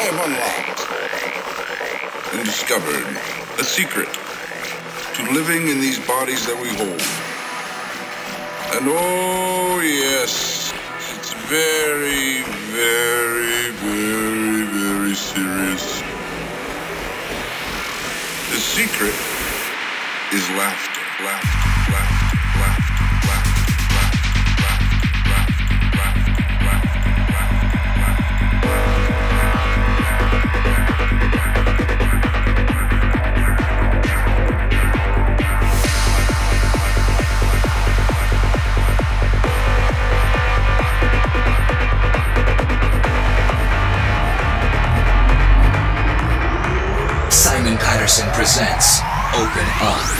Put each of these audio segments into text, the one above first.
I have unlocked and discovered a secret to living in these bodies that we hold. And oh yes, it's very, very, very, very serious. The secret is laughter, laughter. Open up.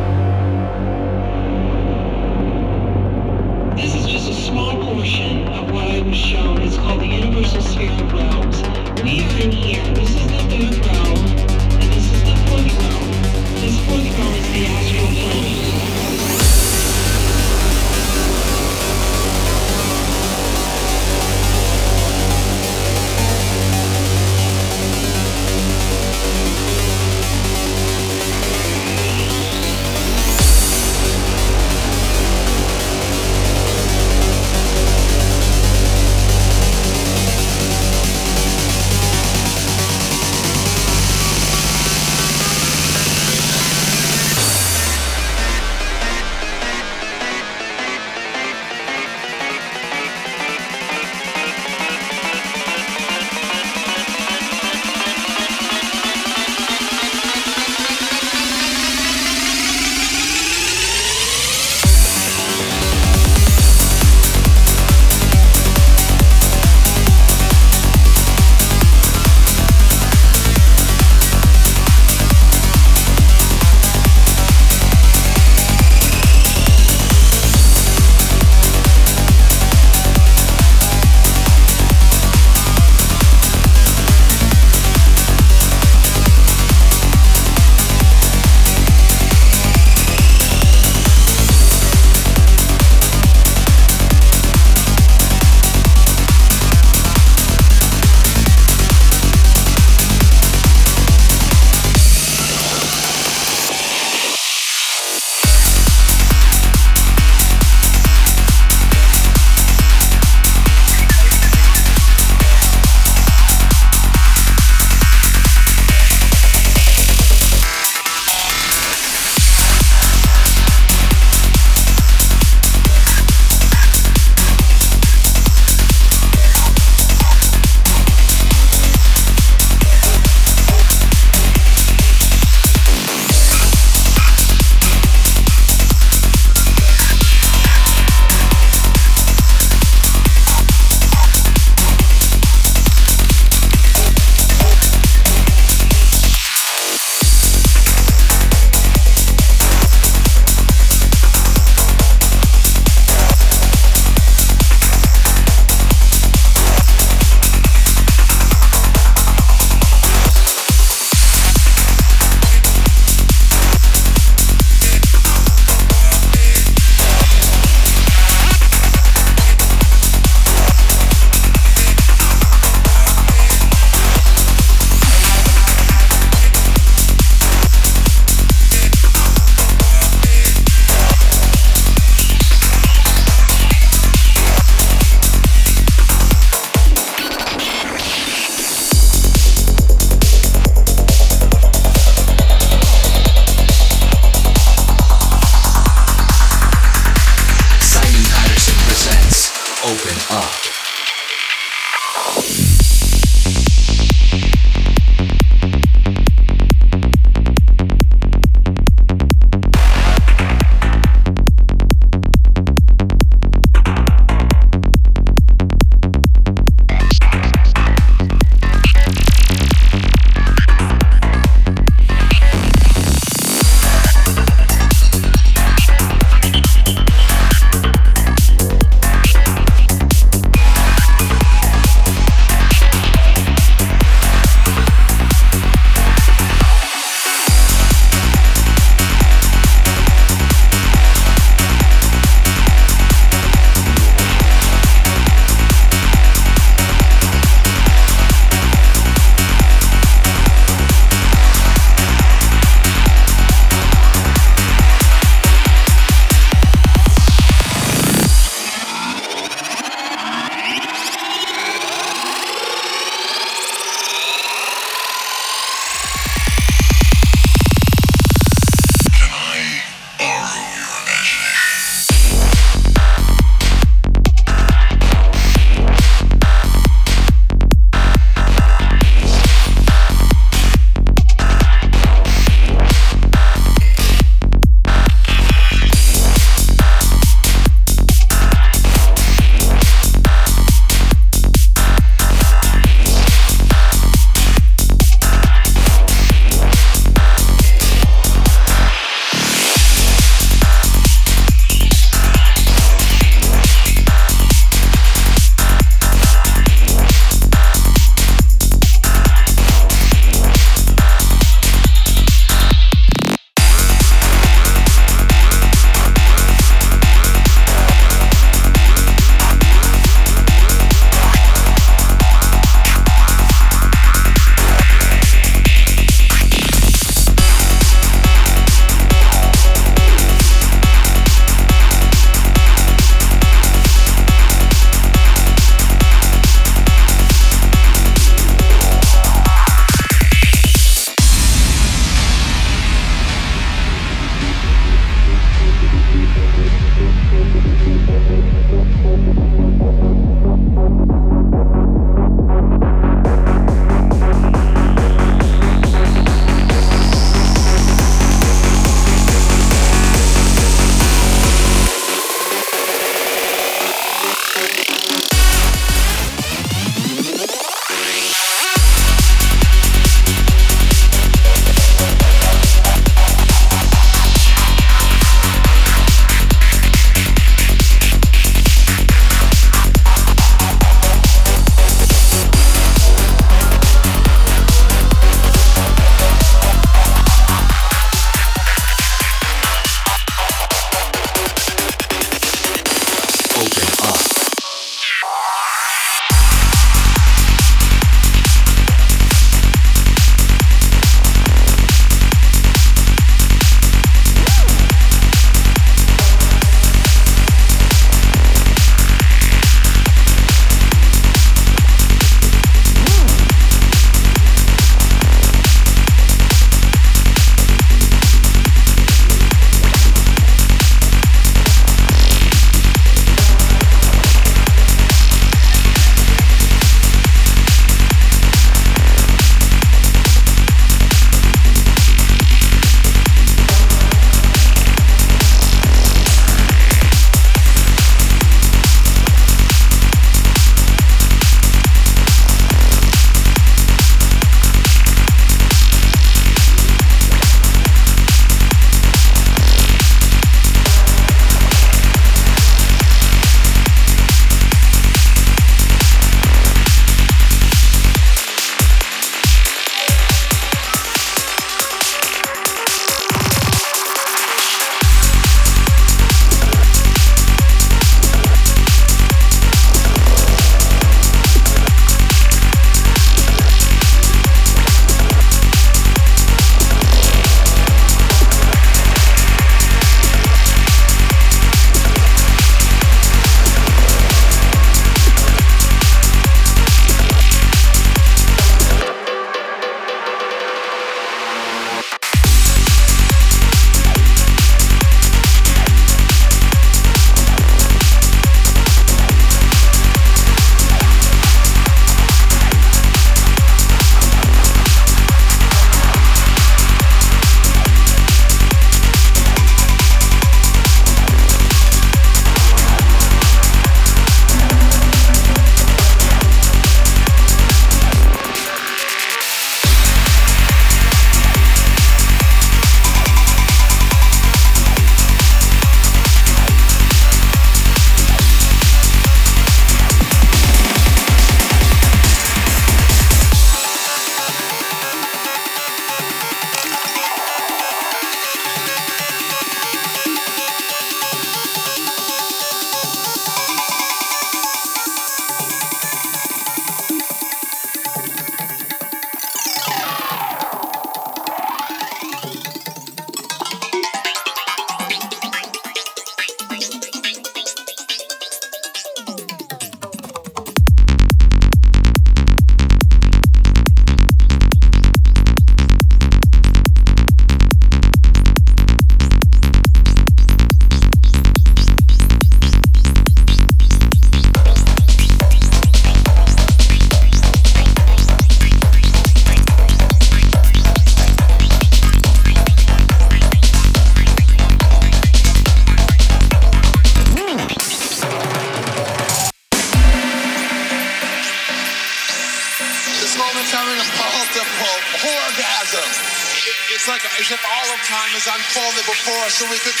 So we could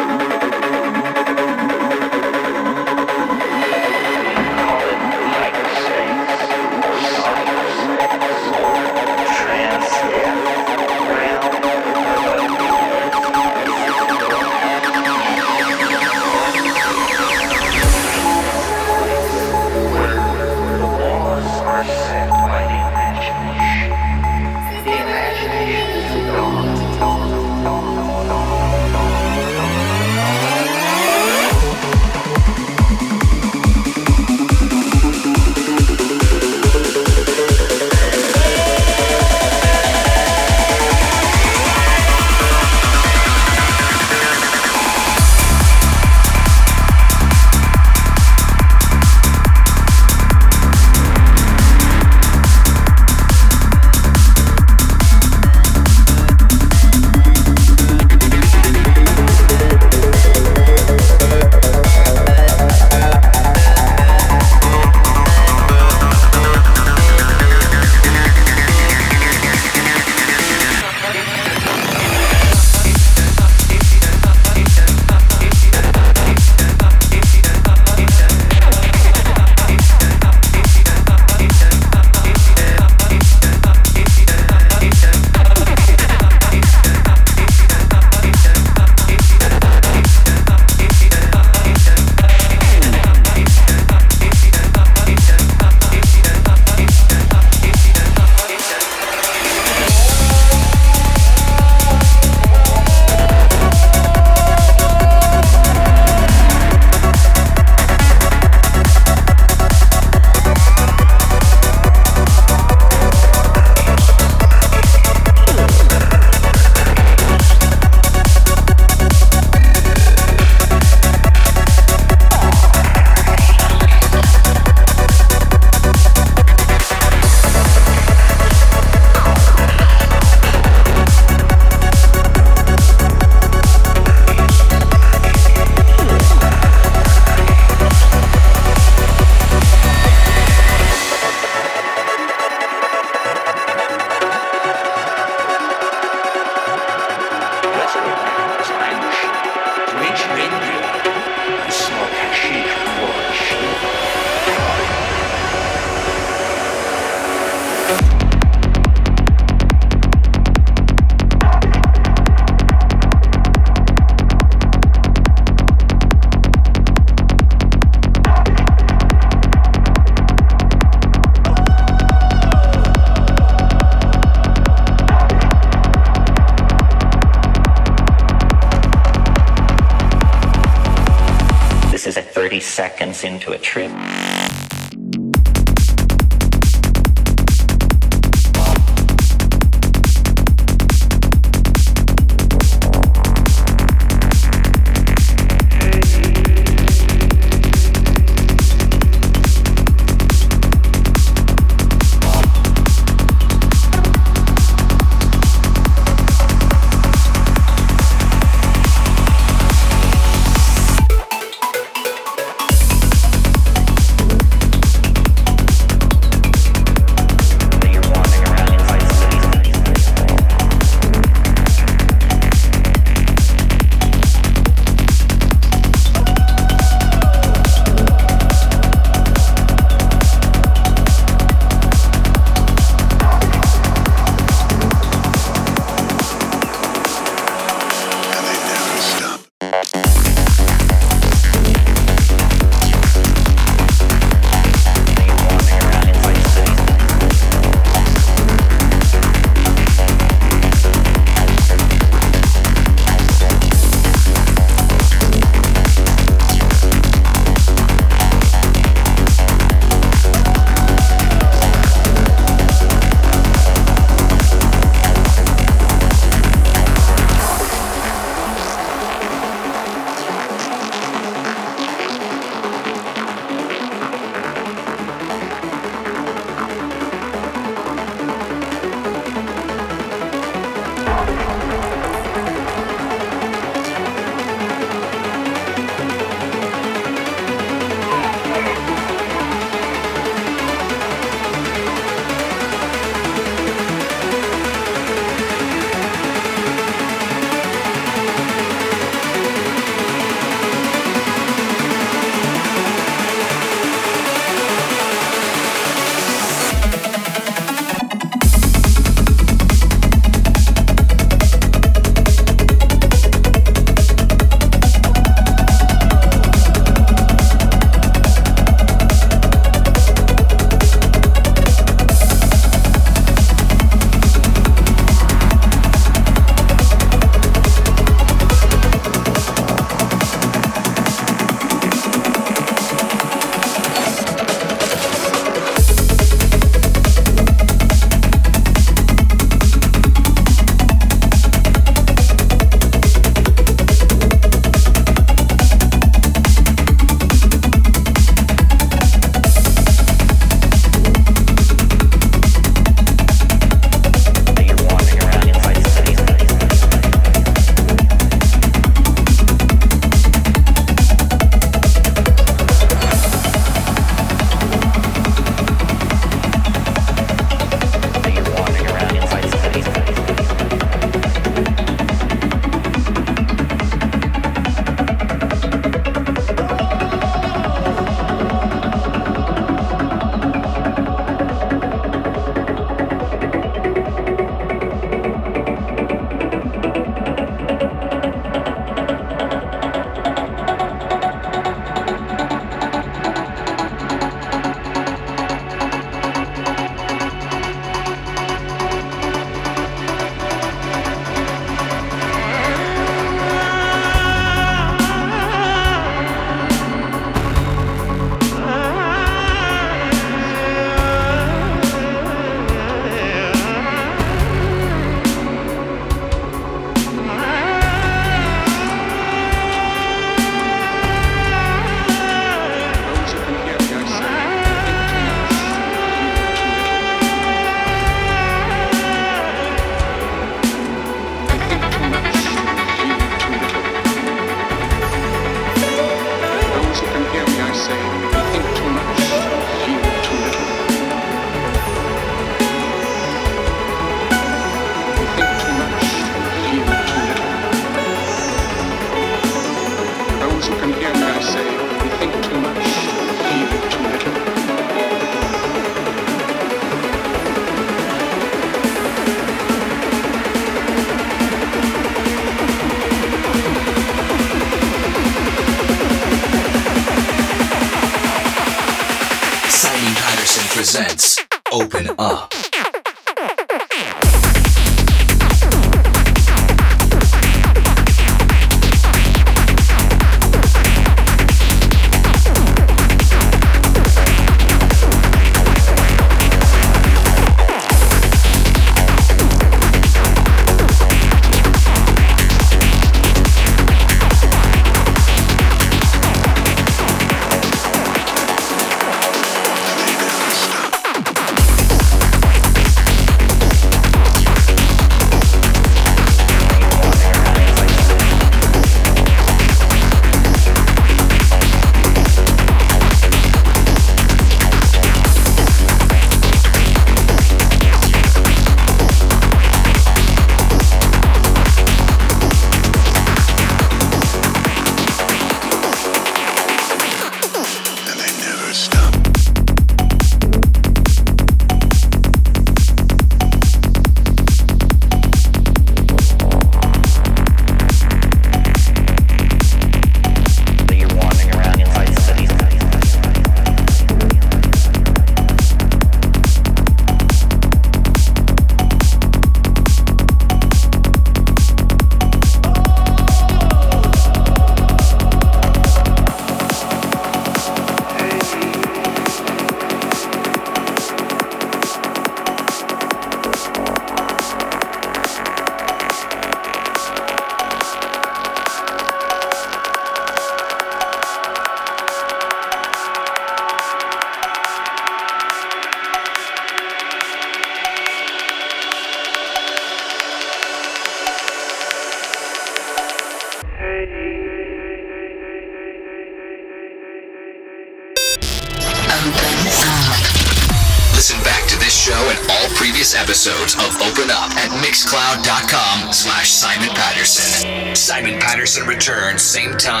same time.